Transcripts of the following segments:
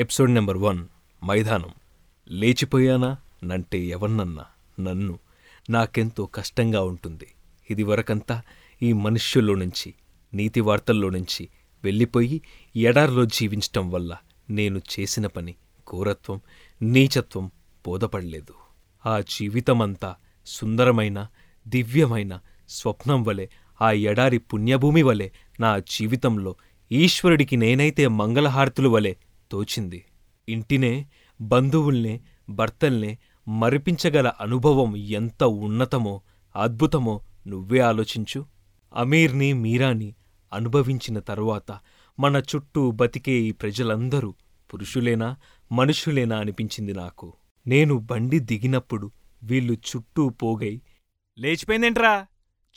Episode number one మైదానం. లేచిపోయానా? నంటే ఎవన్నన్నా? నన్ను. నాకెంతో కష్టంగా ఉంటుంది. ఇదివరకంతా ఈ మనుష్యుల్లో నుంచి నీతి వార్తల్లో నుంచి వెళ్ళిపోయి ఎడారిలో జీవించటం వల్ల నేను చేసిన పని ఘోరత్వం నీచత్వం బోధపడలేదు. ఆ జీవితమంతా సుందరమైన దివ్యమైన స్వప్నం వలె ఆ ఎడారి పుణ్యభూమి వలె నా జీవితంలో ఈశ్వరుడికి నేనైతే మంగళహారతులు వలె తోచింది. ఇంటినే బంధువుల్నే భర్తల్నే మరిపించగల అనుభవం ఎంత ఉన్నతమో అద్భుతమో నువ్వే ఆలోచించు. అమీర్ని మీరాని అనుభవించిన తరువాత మన చుట్టూ బతికే ఈ ప్రజలందరూ పురుషులేనా మనుషులేనా అనిపించింది నాకు. నేను బండి దిగినప్పుడు వీళ్ళు చుట్టూ పోగై లేచిపోయిందేంట్రా?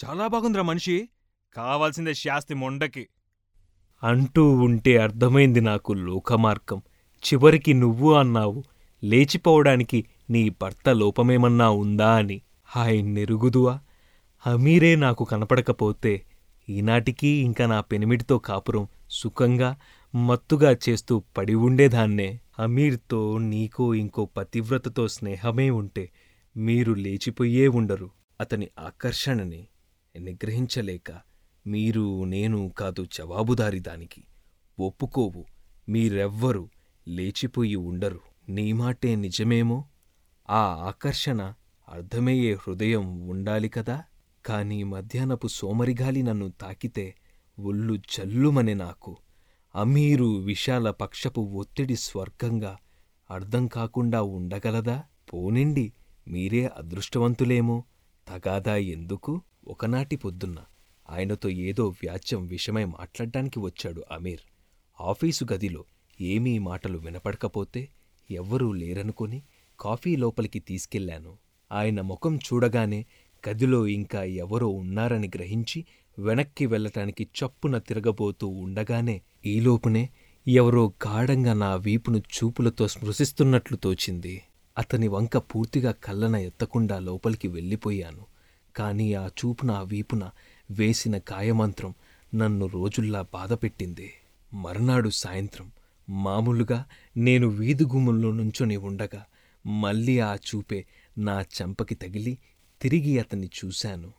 చాలా బాగుందిరా మనిషి. కావాల్సిందే శాస్తి మొండకి. అంటూ ఉంటే అర్థమైంది నాకు లోకమార్గం. చివరికి నువ్వు అన్నావు లేచిపోవడానికి నీ భర్త లోపమేమన్నా ఉందా అని. హాయన్నెరుగుదువా హమీరే నాకు కనపడకపోతే ఈనాటికి ఇంకా నా పెనిమిటితో కాపురం సుఖంగా మత్తుగా చేస్తూ పడి ఉండేదాన్నే. అమీర్తో నీకో ఇంకో పతివ్రతతో స్నేహమే ఉంటే మీరు లేచిపోయే ఉండరు. అతని ఆకర్షణని నిగ్రహించలేక మీరు నేను కాదు జవాబుదారి దానికి. ఒప్పుకోవు మీరెవ్వరూ లేచిపోయి ఉండరు. నీ మాటే నిజమేమో? ఆ ఆకర్షణ అర్థమయ్యే హృదయం ఉండాలి కదా? కాని మధ్యాహ్నపు సోమరిగాలి నన్ను తాకితే ఒళ్ళు జల్లుమనే నాకు. అమీరు విశాల పక్షపు ఒత్తిడి స్వర్గంగా అర్థం కాకుండా ఉండగలదా? పోనిండి మీరే అదృష్టవంతులేమో. తగాదా ఎందుకు? ఒకనాటి పొద్దున్న ఆయనతో ఏదో వ్యాజ్యం విషమై మాట్లాడ్డానికి వచ్చాడు అమీర్. ఆఫీసు గదిలో ఏమీ మాటలు వినపడకపోతే ఎవ్వరూ లేరనుకొని కాఫీ లోపలికి తీసుకెళ్ళాను ఆయన ముఖం చూడగానే గదిలో ఇంకా ఎవరో ఉన్నారని గ్రహించి వెనక్కి వెళ్ళటానికి చప్పున తిరగబోతూ ఉండగానే ఈలోపునే ఎవరో గాఢంగా నా వీపును చూపులతో స్మృశిస్తున్నట్లు తోచింది. అతని వంక పూర్తిగా కళ్ళన ఎత్తకుండా లోపలికి వెళ్ళిపోయాను. కాని ఆ చూపు నా వీపున వేసిన గాయమంత్రం నన్ను రోజుల్లా బాధపెట్టింది. మర్నాడు సాయంత్రం మామూలుగా నేను వీధిగుమ్మంలో నుంచొని ఉండగా మళ్ళీ ఆ చూపే నా చెంపకి తగిలి తిరిగి అతన్ని చూశాను.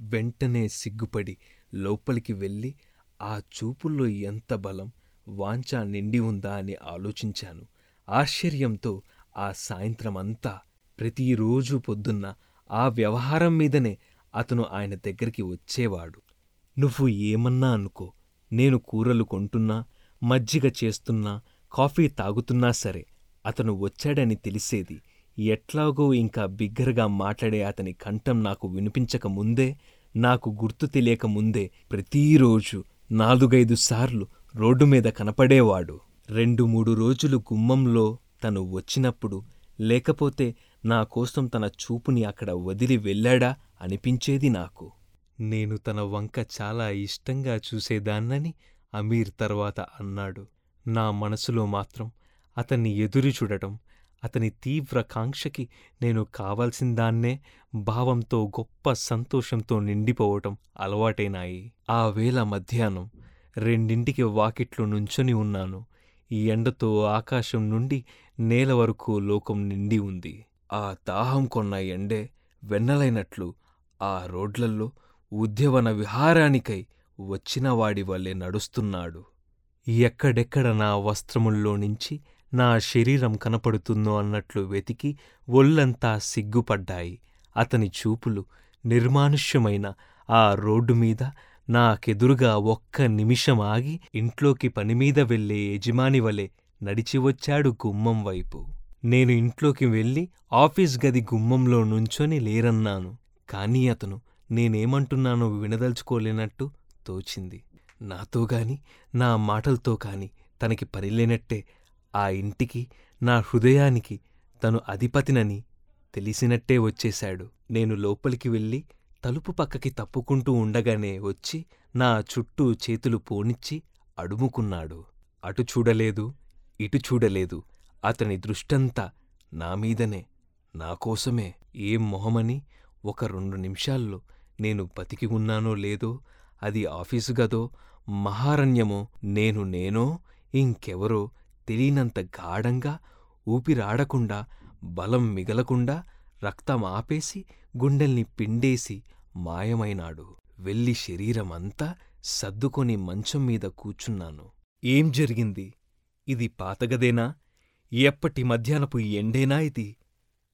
వెంటనే సిగ్గుపడి లోపలికి వెళ్ళి ఆ చూపుల్లో ఎంత బలం వాంఛ నిండి ఉందా అని ఆలోచించాను. ఆశ్చర్యంతో ఆ సాయంత్రమంతా ప్రతిరోజు పొద్దున్న ఆ వ్యవహారం మీదనే అతను ఆయన దగ్గరికి వచ్చేవాడు. నువ్వు ఏమన్నా అనుకో. నేను కూరలు కొంటున్నా మజ్జిగ చేస్తున్నా కాఫీ తాగుతున్నా సరే అతను వచ్చాడని తెలిసేది. ఎట్లాగో ఇంకా బిగ్గరగా మాట్లాడే అతని కంఠం నాకు వినిపించక ముందే నాకు గుర్తు తెలియక ముందే ప్రతిరోజు నాలుగైదు సార్లు రోడ్డు మీద కనపడేవాడు. రెండు మూడు రోజులు గుమ్మంలో తను వచ్చినప్పుడు లేకపోతే నా కోసం తన చూపుని అక్కడ వదిలి వెళ్ళాడా? అనిపించేది నాకు. నేను తన వంక చాలా ఇష్టంగా చూసేదాన్నని అమీర్ తర్వాత అన్నాడు. నా మనసులో మాత్రం అతన్ని ఎదురు చూడటం అతని తీవ్ర కాంక్షకి నేను కావాల్సిందాన్నే భావంతో గొప్ప సంతోషంతో నిండిపోవటం అలవాటైనాయి. ఆ వేళ మధ్యాహ్నం రెండింటికి వాకిట్లో నుంచొని ఉన్నాను. ఈ ఎండతో ఆకాశం నుండి నేల వరకు లోకం నిండి ఉంది. ఆ దాహం కొన్న ఎండే వెన్నలైనట్లు ఆ రోడ్లల్లో ఉద్యవన విహారానికై వచ్చినవాడి వల్లే నడుస్తున్నాడు. ఎక్కడెక్కడ నా వస్త్రముల్లో నుంచి నా శరీరం కనపడుతుందో అన్నట్లు వెతికి ఒళ్ళంతా సిగ్గుపడ్డాయి. అతని చూపులు నిర్మానుష్యమైన ఆ రోడ్డుమీద నాకెదురుగా ఒక్క నిమిషం ఆగి ఇంట్లోకి పనిమీద వెళ్ళే యజమాని వలె నడిచివచ్చాడు గుమ్మం వైపు. నేను ఇంట్లోకి వెళ్ళి ఆఫీస్ గది గుమ్మంలో నుంచొని లేరన్నాను. కాని అతను నేనేమంటున్నానో వినదలుచుకోలేనట్టు తోచింది. నాతోగాని నా మాటలతో కాని తనకి పరిలేనట్టే ఆ ఇంటికి నా హృదయానికి తను అధిపతినని తెలిసినట్టే వచ్చేశాడు. నేను లోపలికి వెళ్ళి తలుపు పక్కకి తప్పుకుంటూ ఉండగానే వచ్చి నా చుట్టూ చేతులు పోనిచ్చి అడుముకున్నాడు. అటు చూడలేదు ఇటు చూడలేదు. అతని దృష్టంతా నామీదనే, నాకోసమే ఏం మొహమని ఒక రెండు నిమిషాల్లో నేను బతికి ఉన్నానో లేదో అది ఆఫీసు గదో మహారణ్యమో నేను నేనో ఇంకెవరో తెలియనంత గాఢంగా ఊపిరాడకుండా బలం మిగలకుండా రక్తం ఆపేసి గుండెల్ని పిండేసి మాయమైనాడు. వెళ్ళి శరీరమంతా సర్దుకొని మంచం మీద కూచున్నాను ఏం జరిగింది? ఇది పాతగదేనా? ఎప్పటి మధ్యాహ్నపు ఎండేనా ఇది?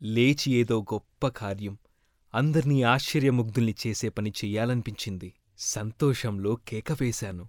లేచి ఏదో గొప్ప కార్యం. అందర్నీ ఆశ్చర్యముగ్ధుల్ని చేసే పని చెయ్యాలనిపించింది. సంతోషంలో కేక వేశాను.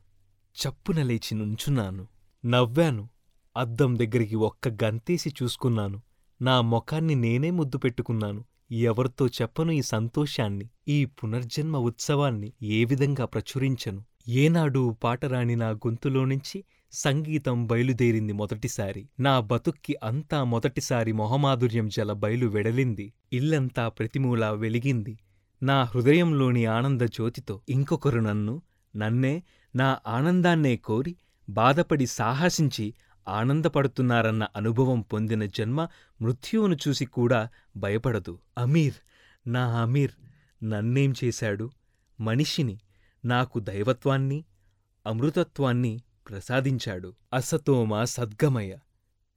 చప్పున లేచి నుంచున్నాను. నవ్వాను. అద్దం దగ్గరికి ఒక్క గంతేసి చూసుకున్నాను. నా మొఖాన్ని నేనే ముద్దు పెట్టుకున్నాను. ఎవరితో చెప్పను ఈ సంతోషాన్ని. ఈ పునర్జన్మ ఉత్సవాన్ని ఏ విధంగా ప్రచురించను? ఏనాడూ పాటరాని నా గొంతులోనుంచి సంగీతం బయలుదేరింది మొదటిసారి. నా బతుక్కి అంతా మొదటిసారి మొహమాధుర్యం జల బయలు వెడలింది. ఇల్లంతా ప్రతిమూలా వెలిగింది. నా హృదయంలోని ఆనంద జ్యోతితో ఇంకొకరు నన్ను నన్నే నా ఆనందాన్నే కోరి బాధపడి సాహసించి ఆనందపడుతున్నారన్న అనుభవం పొందిన జన్మ మృత్యువును చూసి కూడా భయపడదు. అమీర్ నా అమీర్ నన్నేం చేశాడు? మనిషిని నాకు దైవత్వాన్ని అమృతత్వాన్ని ప్రసాదించాడు. అసతోమ సద్గమయ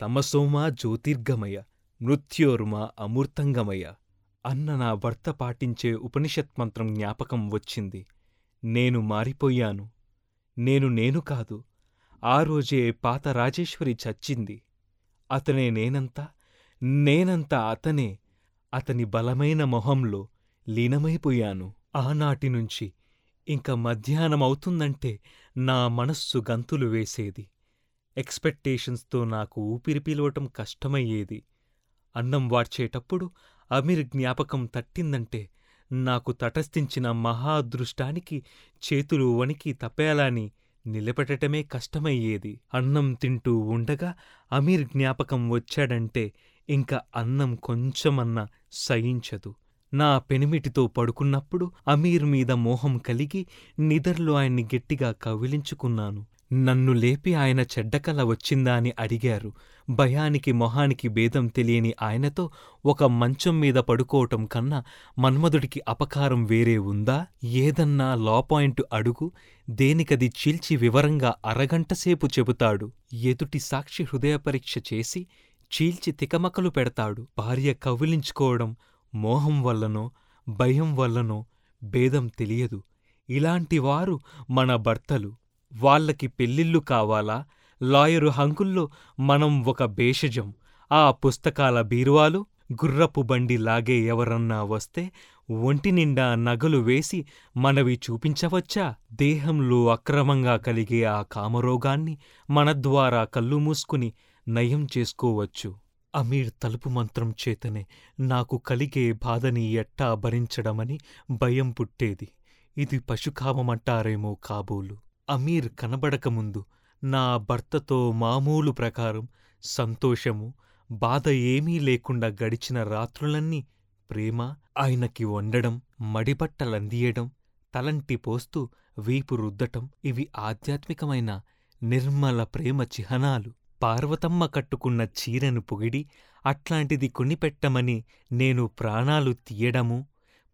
తమసోమా జ్యోతిర్గమయ మృత్యోర్మా అమూర్తంగమయ అన్న నా భర్త పాటించే ఉపనిషత్ మంత్రం జ్ఞాపకం వచ్చింది. నేను మారిపోయాను. నేను నేను కాదు. ఆ రోజే పాత రాజేశ్వరి చచ్చింది. అతనే నేనంతా నేనంతా అతనే. అతని బలమైన మొహంలో లీనమైపోయాను. ఆనాటి నుంచి ఇంక మధ్యాహ్నమవుతుందంటే నా మనస్సు గంతులు వేసేది. ఎక్స్పెక్టేషన్స్తో నాకు ఊపిరి పీలవటం కష్టమయ్యేది. అన్నం వాడ్చేటప్పుడు అమీర్ జ్ఞాపకం తట్టిందంటే నాకు తటస్థించిన మహా అదృష్టానికి చేతులు వణికి తపేలాని నిలబెట్టటమే కష్టమయ్యేది. అన్నం తింటూ ఉండగా అమీర్ జ్ఞాపకం వచ్చాడంటే ఇంక అన్నం కొంచెమన్నా సహించదు. నా పెనిమిటితో పడుకున్నప్పుడు అమీర్ మీద మోహం కలిగి నిదర్లో ఆయన్ని గట్టిగా కవిలించుకున్నాను నన్ను లేపి ఆయన చెడ్డకల వచ్చిందా అని అడిగారు. భయానికి మొహానికి భేదం తెలియని ఆయనతో ఒక మంచం మీద పడుకోవటం కన్నా మన్మధుడికి అపకారం వేరే ఉందా? ఏదన్నా లా పాయింట్ అడుగు. దేనికది చీల్చి వివరంగా అరగంటసేపు చెబుతాడు. ఎదుటి సాక్షి హృదయ పరీక్ష చేసి చీల్చి తికమకలు పెడతాడు. భార్య కవిలించుకోవడం మోహం వల్లనో భయం వల్లనో భేదం తెలియదు. ఇలాంటివారు మన భర్తలు. వాళ్ళకి పెళ్ళిళ్ళు కావాలా? లాయరు హంకుల్లో మనం ఒక భేషజం. ఆ పుస్తకాల బీరువాలు గుర్రపు బండి లాగే ఎవరన్నా వస్తే ఒంటినిండా నగలు వేసి మనవి చూపించవచ్చా? దేహంలో అక్రమంగా కలిగే ఆ కామరోగాన్ని మన ద్వారా కళ్ళు మూసుకుని నయం చేసుకోవచ్చు. అమీర్ తలుపు మంత్రం చేతనే నాకు కలిగే బాధని ఎట్టా భరించడమని భయం పుట్టేది. ఇది పశుకామమంటారేమో కాబోలు. అమీర్ కనబడకముందు నా భర్తతో మామూలు ప్రకారం సంతోషము బాధ ఏమీ లేకుండా గడిచిన రాత్రులన్నీ ప్రేమ ఆయనకి వండడం మడిబట్టలందియడం తలంటి పోస్తూ వీపు రుద్దటం ఇవి ఆధ్యాత్మికమైన నిర్మల ప్రేమ చిహ్నాలు. పార్వతమ్మ కట్టుకున్న చీరను పొగిడి అట్లాంటిది కొనిపెట్టమని నేను ప్రాణాలు తీయడము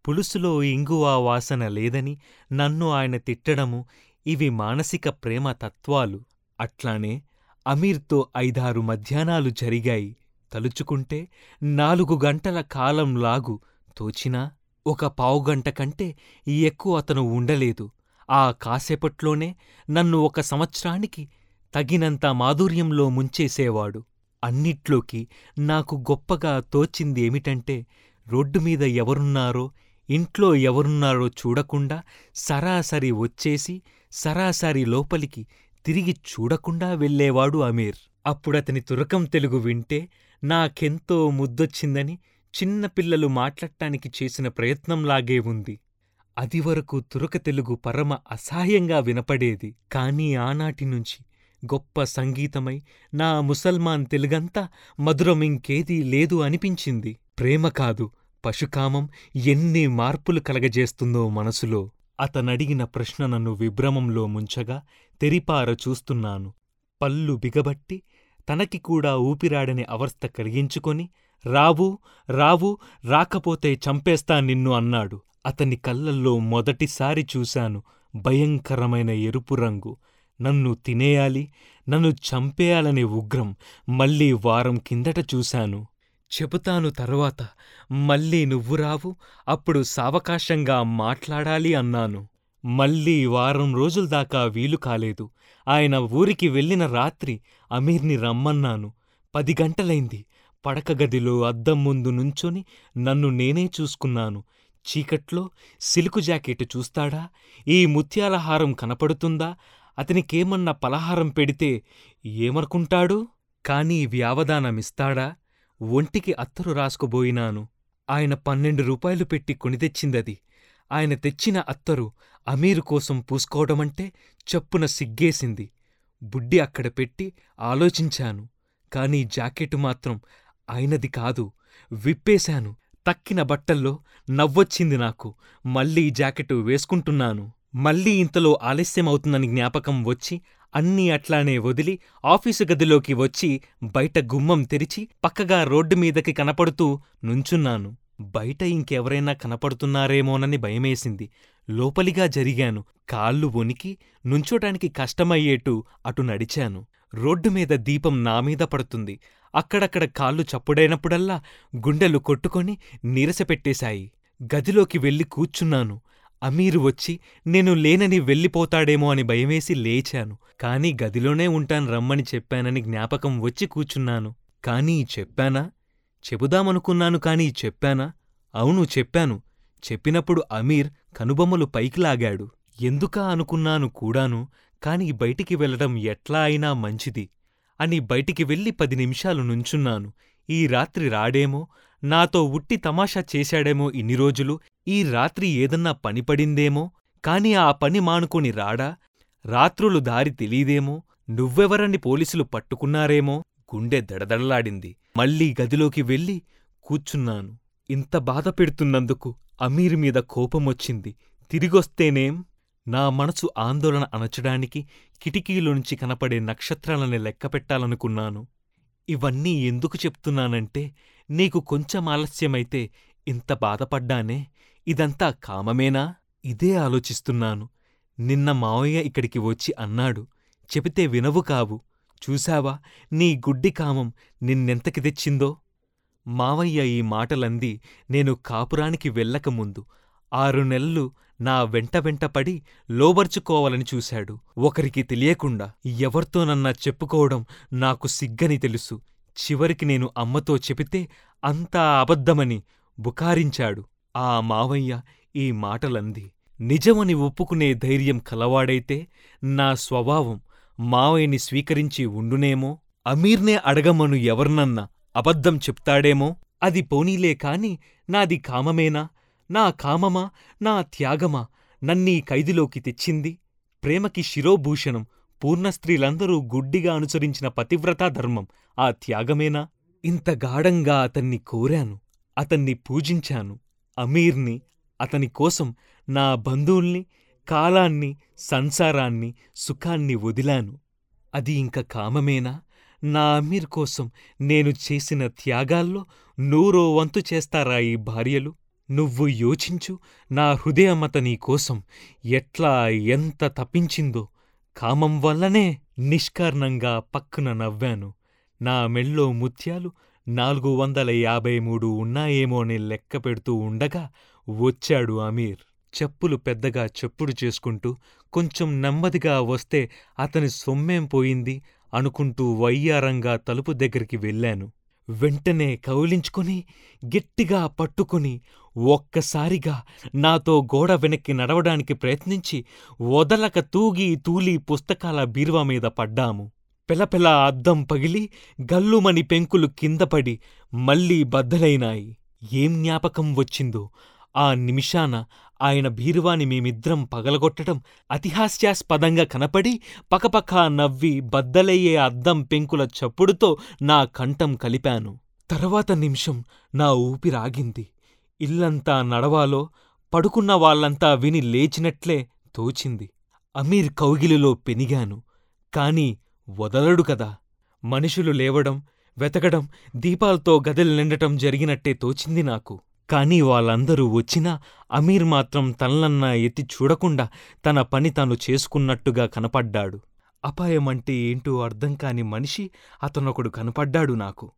పులుసులో ఇంగువా వాసన లేదని నన్ను ఆయన తిట్టడము ఇవి మానసిక ప్రేమ తత్వాలు. అట్లానే అమీర్తో ఐదారు మధ్యాహ్నాలు జరిగాయి. తలుచుకుంటే నాలుగు గంటల కాలం లాగు తోచినా ఒక పావుగంట కంటే ఎక్కువ అతను ఉండలేదు. ఆ కాసేపట్లోనే నన్ను ఒక సంవత్సరానికి తగినంత మాధుర్యంలో ముంచేసేవాడు. అన్నిట్లోకి నాకు గొప్పగా తోచిందేమిటంటే రోడ్డుమీద ఎవరున్నారో ఇంట్లో ఎవరున్నారో చూడకుండా సరాసరి వచ్చేసి సరాసరి లోపలికి తిరిగి చూడకుండా వెళ్ళేవాడు అమీర్. అప్పుడతని తురకం తెలుగు వింటే నాకెంతో ముద్దొచ్చిందని చిన్నపిల్లలు మాట్లాడటానికి చేసిన ప్రయత్నంలాగే ఉంది. అదివరకు తురక తెలుగు పరమ అసహ్యంగా వినపడేది. కానీ ఆనాటి నుంచి గొప్ప సంగీతమై నా ముసల్మాన్ తెలుగంతా మధురమింకేదీ లేదు అనిపించింది. ప్రేమ కాదు పశుకామం ఎన్ని మార్పులు కలగజేస్తుందో మనసులో. అతనడిగిన ప్రశ్న నన్ను విభ్రమంలో ముంచగా తెరిపార చూస్తున్నాను. పళ్ళు బిగబట్టి తనకి కూడా ఊపిరాడని అవస్థ కలిగించుకొని రావు రావు రాకపోతే చంపేస్తా నిన్ను అన్నాడు. అతని కళ్ళల్లో మొదటిసారి చూశాను భయంకరమైన ఎరుపు రంగు. నన్ను తినేయాలి నన్ను చంపేయాలనే ఉగ్రం మళ్ళీ వారం కిందట చూశాను. చెబుతాను తర్వాత మళ్ళీ నువ్వు రావు అప్పుడు సావకాశంగా మాట్లాడాలి అన్నాను. మళ్ళీ వారం రోజుల దాకా వీలు కాలేదు. ఆయన ఊరికి వెళ్ళిన రాత్రి అమీర్ని రమ్మన్నాను. పది గంటలైంది. పడకగదిలో అద్దం ముందు నుంచొని నన్ను నేనే చూసుకున్నాను. చీకట్లో సిల్కు జాకెట్ చూస్తాడా? ఈ ముత్యాలహారం కనపడుతుందా? అతనికేమన్నా పలహారం పెడితే ఏమనుకుంటాడు? కాని వ్యావదానమిస్తాడా ఒంటికి అత్తరు రాసుకుబోయినాను ఆయన పన్నెండు రూపాయలు పెట్టి కొని తెచ్చిందది. ఆయన తెచ్చిన అత్తరు అమీరు కోసం పూసుకోవడమంటే చప్పున సిగ్గేసింది. బుడ్డి అక్కడ పెట్టి ఆలోచించాను. కాని జాకెట్టు మాత్రం ఆయనది కాదు. విప్పేశాను. తక్కిన బట్టల్లో నవ్వొచ్చింది నాకు. మళ్ళీ జాకెట్టు వేసుకుంటున్నాను. మళ్ళీ ఇంతలో ఆలస్యమవుతుందని జ్ఞాపకం వచ్చి అన్నీ అట్లానే వదిలి ఆఫీసు గదిలోకి వచ్చి బయట గుమ్మం తెరిచి పక్కగా రోడ్డు మీదకి కనపడుతూ నుంచున్నాను. బయట ఇంకెవరైనా కనపడుతున్నారేమోనని భయమేసింది. లోపలిగా జరిగాను. కాళ్ళు వణికి నుంచోటానికి కష్టమయ్యేట్టు అటు నడిచాను. రోడ్డు మీద దీపం నామీద పడుతుంది. అక్కడక్కడ కాళ్ళు చప్పుడైనప్పుడల్లా గుండెలు కొట్టుకొని నీరసపెట్టేశాయి. గదిలోకి వెళ్ళి కూర్చున్నాను. అమీరు వచ్చి నేను లేనని వెళ్ళిపోతాడేమో అని భయమేసి లేచాను. కాని గదిలోనే ఉంటాను రమ్మని చెప్పానని జ్ఞాపకం వచ్చి కూచున్నాను కానీ చెప్పానా? చెబుదామనుకున్నాను కాని చెప్పానా? అవును చెప్పాను. చెప్పినప్పుడు అమీర్ కనుబొమ్మలు పైకి లాగాడు. ఎందుకా అనుకున్నాను కూడాను కాని బయటికి వెళ్ళడం ఎట్లా అయినా మంచిది అని బయటికి వెళ్ళి పది నిమిషాలు నుంచున్నాను. ఈ రాత్రి రాడేమో? నాతో ఉట్టి తమాషా చేశాడేమో ఇన్ని రోజులు? ఈ రాత్రి ఏదన్నా పని పడిందేమో? కాని ఆ పని మానుకొని రాడా? రాత్రులు దారి తెలీదేమో? నువ్వెవరని పోలీసులు పట్టుకున్నారేమో? గుండె దడదడలాడింది. మళ్ళీ గదిలోకి వెళ్ళి కూర్చున్నాను. ఇంత బాధ పెడుతున్నందుకు అమీర్ మీద కోపమొచ్చింది తిరిగొస్తేనేం? నా మనసు ఆందోళన అణచడానికి కిటికీలోంచి కనపడే నక్షత్రాలని లెక్కపెట్టాలనుకున్నాను ఇవన్నీ ఎందుకు చెప్తున్నానంటే నీకు కొంచెం ఆలస్యమైతే ఇంత బాధపడ్డానే ఇదంతా కామమేనా? ఇదే ఆలోచిస్తున్నాను. నిన్న మావయ్య ఇక్కడికి వచ్చి అన్నాడు చెబితే వినవు కావు. చూశావా? నీ గుడ్డి కామం నిన్నెంతకి తెచ్చిందో? మావయ్య ఈ మాటలంది నేను కాపురానికి వెళ్ళకముందు ఆరు నెలలు నా వెంట వెంట పడి లోబర్చుకోవాలని చూశాడు. ఒకరికి తెలియకుండా ఎవరితోనన్నా చెప్పుకోవడం నాకు సిగ్గని తెలుసు. చివరికి నేను అమ్మతో చెబితే అంతా అబద్ధమని బుకారించాడు. ఆ మావయ్య ఈ మాటలంది. నిజమని ఒప్పుకునే ధైర్యం కలవాడైతే నా స్వభావం మావయ్యని స్వీకరించి ఉండునేమో అమీర్నే అడగమను ఎవర్నన్నా అబద్ధం చెప్తాడేమో అది పోనీలే కాని నాది కామమేనా? నా కామమా? నా త్యాగమా? నన్నీ ఖైదులోకి తెచ్చింది? ప్రేమకి శిరోభూషణం పూర్ణస్త్రీలందరూ గుడ్డిగా అనుసరించిన పతివ్రతా ధర్మం ఆ త్యాగమేనా? ఇంత గాఢంగా అతన్ని కోరాను అతన్ని పూజించాను. అమీర్ని అతని కోసం నా బంధువుల్ని కాలాన్ని సంసారాన్ని సుఖాన్ని వదిలాను. అది ఇంక కామమేనా? నా అమీర్ కోసం నేను చేసిన త్యాగాల్లో నూరో వంతు చేస్తారా ఈ భార్యలు? నువ్వు యోచించు నా హృదయమత నీకోసం ఎట్లా ఎంత తప్పించిందో. కామం వల్లనే నిష్కారణంగా పక్కున నవ్వాను. నా మెళ్ళో ముత్యాలు నాలుగు వందల యాభై మూడు ఉన్నాయేమోని లెక్క పెడుతూ ఉండగా వచ్చాడు అమీర్. చెప్పులు పెద్దగా చెప్పుడు చేసుకుంటూ కొంచెం నెమ్మదిగా వస్తే అతని సొమ్మేం పోయింది అనుకుంటూ వయ్యారంగా తలుపు దగ్గరికి వెళ్ళాను. వెంటనే కౌలించుకుని గట్టిగా పట్టుకుని ఒక్కసారిగా నాతో గోడ వెనక్కి నడవడానికి ప్రయత్నించి వదలక తూగి తూలి పుస్తకాల బీరువా మీద పడ్డాము. పెలపెల అద్దం పగిలి గల్లుమని పెంకులు కిందపడి మళ్ళీ బద్దలైనాయి. ఏం జ్ఞాపకం వచ్చిందో? ఆ నిమిషాన ఆయన బీరువాని మేమిద్దరం పగలగొట్టడం అతిహాస్యాస్పదంగా కనపడి పకపకా నవ్వి బద్దలయ్యే అద్దం పెంకుల చప్పుడుతో నా కంఠం కలిపాను. తర్వాత నిమిషం నా ఊపిరాగింది ఇల్లంతా నడవాలో పడుకున్న వాళ్ళంతా విని లేచినట్లే తోచింది. అమీర్ కౌగిలిలో పెనిగాను. కాని వదలడు కదా. మనుషులు లేవడం వెతకడం దీపాలతో గదులు నిండటం జరిగినట్టే తోచింది నాకు. కాని వాళ్ళందరూ వచ్చినా అమీర్ మాత్రం తనలన్నా ఎత్తి చూడకుండా తన పని తాను చేసుకున్నట్టుగా కనపడ్డాడు. అపాయమంటే ఏంటో అర్థం కాని మనిషి అతనొకడు కనపడ్డాడు నాకు.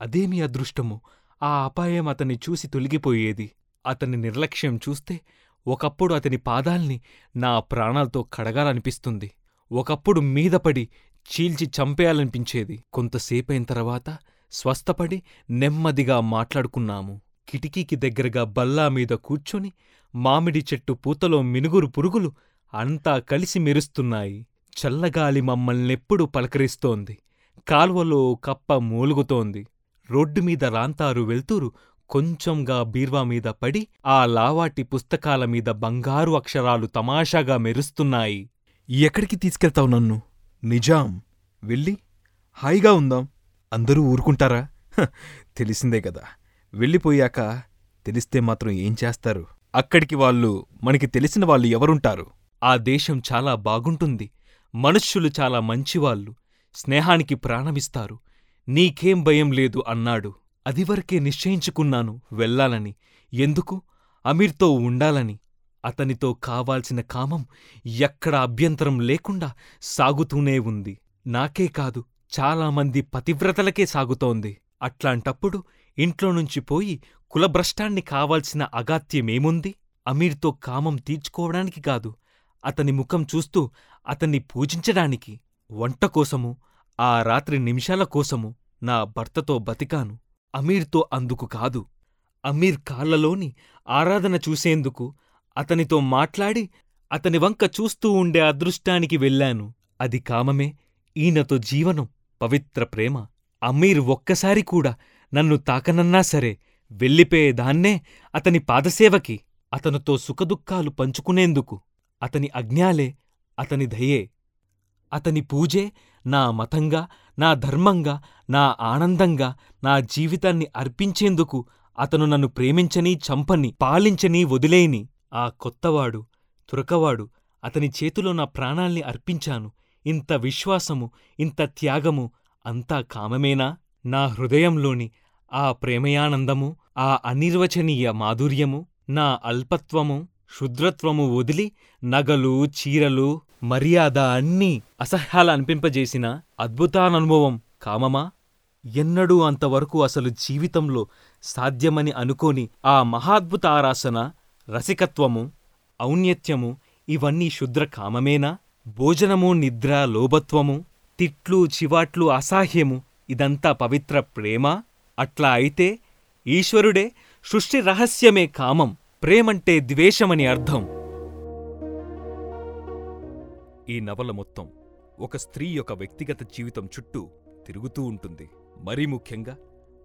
అదేమి అదృష్టమో ఆ అపాయం అతన్ని చూసి తొలగిపోయేది. అతని నిర్లక్ష్యం చూస్తే ఒకప్పుడు అతని పాదాల్ని నా ప్రాణాలతో కడగాలనిపిస్తుంది. ఒకప్పుడు మీదపడి చీల్చి చంపేయాలనిపించేది. కొంతసేపైన తర్వాత స్వస్థపడి నెమ్మదిగా మాట్లాడుకున్నాము. కిటికీకి దగ్గరగా బల్లామీద కూర్చుని మామిడి చెట్టు పూతలో మినుగురు పురుగులు అంతా కలిసి మెరుస్తున్నాయి. చల్లగాలి మమ్మల్నెప్పుడు పలకరిస్తోంది. కాల్వలో కప్ప మూలుగుతోంది. రోడ్డుమీద రాంతారు వెళ్తూరు కొంచెంగా బీర్వామీద పడి ఆ లావాటి పుస్తకాలమీద బంగారు అక్షరాలు తమాషాగా మెరుస్తున్నాయి. ఎక్కడికి తీసుకెళ్తావు నన్ను? నిజాం. వెళ్ళి హాయిగా ఉందాం. అందరూ ఊరుకుంటారా? హ, తెలిసిందే కదా. వెళ్ళిపోయాక తెలిస్తే మాత్రం ఏం చేస్తారు? అక్కడికి వాళ్ళు మనకి తెలిసిన వాళ్ళు ఎవరుంటారు? ఆ దేశం చాలా బాగుంటుంది. మనుష్యులు చాలా మంచివాళ్ళు. స్నేహానికి ప్రాణమిస్తారు. నీకేం భయం లేదు అన్నాడు. అదివరకే నిశ్చయించుకున్నాను వెళ్ళాలని. ఎందుకు? అమీర్తో ఉండాలని. అతనితో కావాల్సిన కామం ఎక్కడ అభ్యంతరం లేకుండా సాగుతూనే ఉంది. నాకే కాదు చాలామంది పతివ్రతలకే సాగుతోంది. అట్లాంటప్పుడు ఇంట్లో నుంచి పోయి కులభ్రష్టాన్ని కావాల్సిన అగాత్యమేముంది? అమీర్తో కామం తీర్చుకోవడానికి కాదు అతని ముఖం చూస్తూ అతన్ని పూజించడానికి. వంట కోసము ఆ రాత్రి నిమిషాల కోసము నా భర్తతో బతికాను. అమీర్తో అందుకు కాదు. అమీర్ కాళ్ళలోని ఆరాధన చూసేందుకు అతనితో మాట్లాడి అతని వంక చూస్తూ ఉండే అదృష్టానికి వెళ్ళాను. అది కామమే ఈయనతో జీవనం పవిత్ర ప్రేమ. అమీర్ ఒక్కసారి కూడా నన్ను తాకనన్నా సరే వెళ్ళిపోయేదాన్నే అతని పాదసేవకి అతనుతో సుఖదుఖాలు పంచుకునేందుకు. అతని అజ్ఞాలే అతని దయే. అతని పూజే నా మతంగా నా ధర్మంగా నా ఆనందంగా నా జీవితాన్ని అర్పించేందుకు అతను నన్ను ప్రేమించని చంపని పాలించని వదిలేయని ఆ కొత్తవాడు తురకవాడు అతని చేతిలో నా ప్రాణాల్ని అర్పించాను. ఇంత విశ్వాసము ఇంత త్యాగము అంతా కామమేనా? నా హృదయంలోని ఆ ప్రేమయానందము ఆ అనిర్వచనీయ మాధుర్యము నా అల్పత్వము క్షుద్రత్వము వదిలి నగలు చీరలు మర్యాద అన్నీ అసహ్యాల అనిపింపజేసిన అద్భుతాననుభవం కామమా? ఎన్నడూ అంతవరకు అసలు జీవితంలో సాధ్యమని అనుకోని ఆ మహాద్భుతారాసన రసికత్వము ఔన్నత్యము ఇవన్నీ శుద్ర కామమేనా భోజనము నిద్ర లోభత్వము తిట్లు చివాట్లు అసాహ్యము ఇదంతా పవిత్ర ప్రేమ? అట్లా అయితే ఈశ్వరుడే సృష్టి రహస్యమే కామం ప్రేమంటే ద్వేషమని అర్థం. ఈ నవల మొత్తం ఒక స్త్రీ యొక్క వ్యక్తిగత జీవితం చుట్టూ తిరుగుతూ ఉంటుంది. మరీ ముఖ్యంగా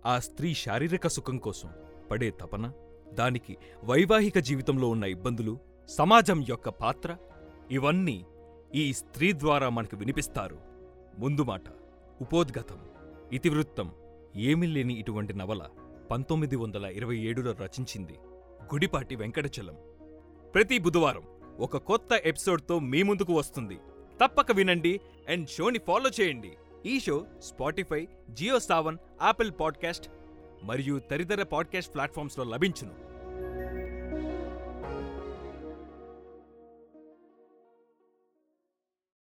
ఆ స్త్రీ శారీరక సుఖం కోసం పడే తపన దానికి వైవాహిక జీవితంలో ఉన్న ఇబ్బందులు సమాజం యొక్క పాత్ర ఇవన్నీ ఈ స్త్రీ ద్వారా మనకు వినిపిస్తారు. ముందు మాట ఉపోద్గతం ఇతివృత్తం ఏమీ లేని ఇటువంటి నవల పంతొమ్మిది వందల ఇరవై ఏడులో రచించింది గుడిపాటి వెంకటచలం. ప్రతి బుధవారం ఒక కొత్త ఎపిసోడ్తో మీ ముందుకు వస్తుంది. తప్పక వినండి అండ్ షోని ఫాలో చేయండి. ఈ show Spotify Jio Saavn Apple podcast మరియు తదితర పాడ్కాస్ట్ ప్లాట్ఫామ్స్లో లభించును.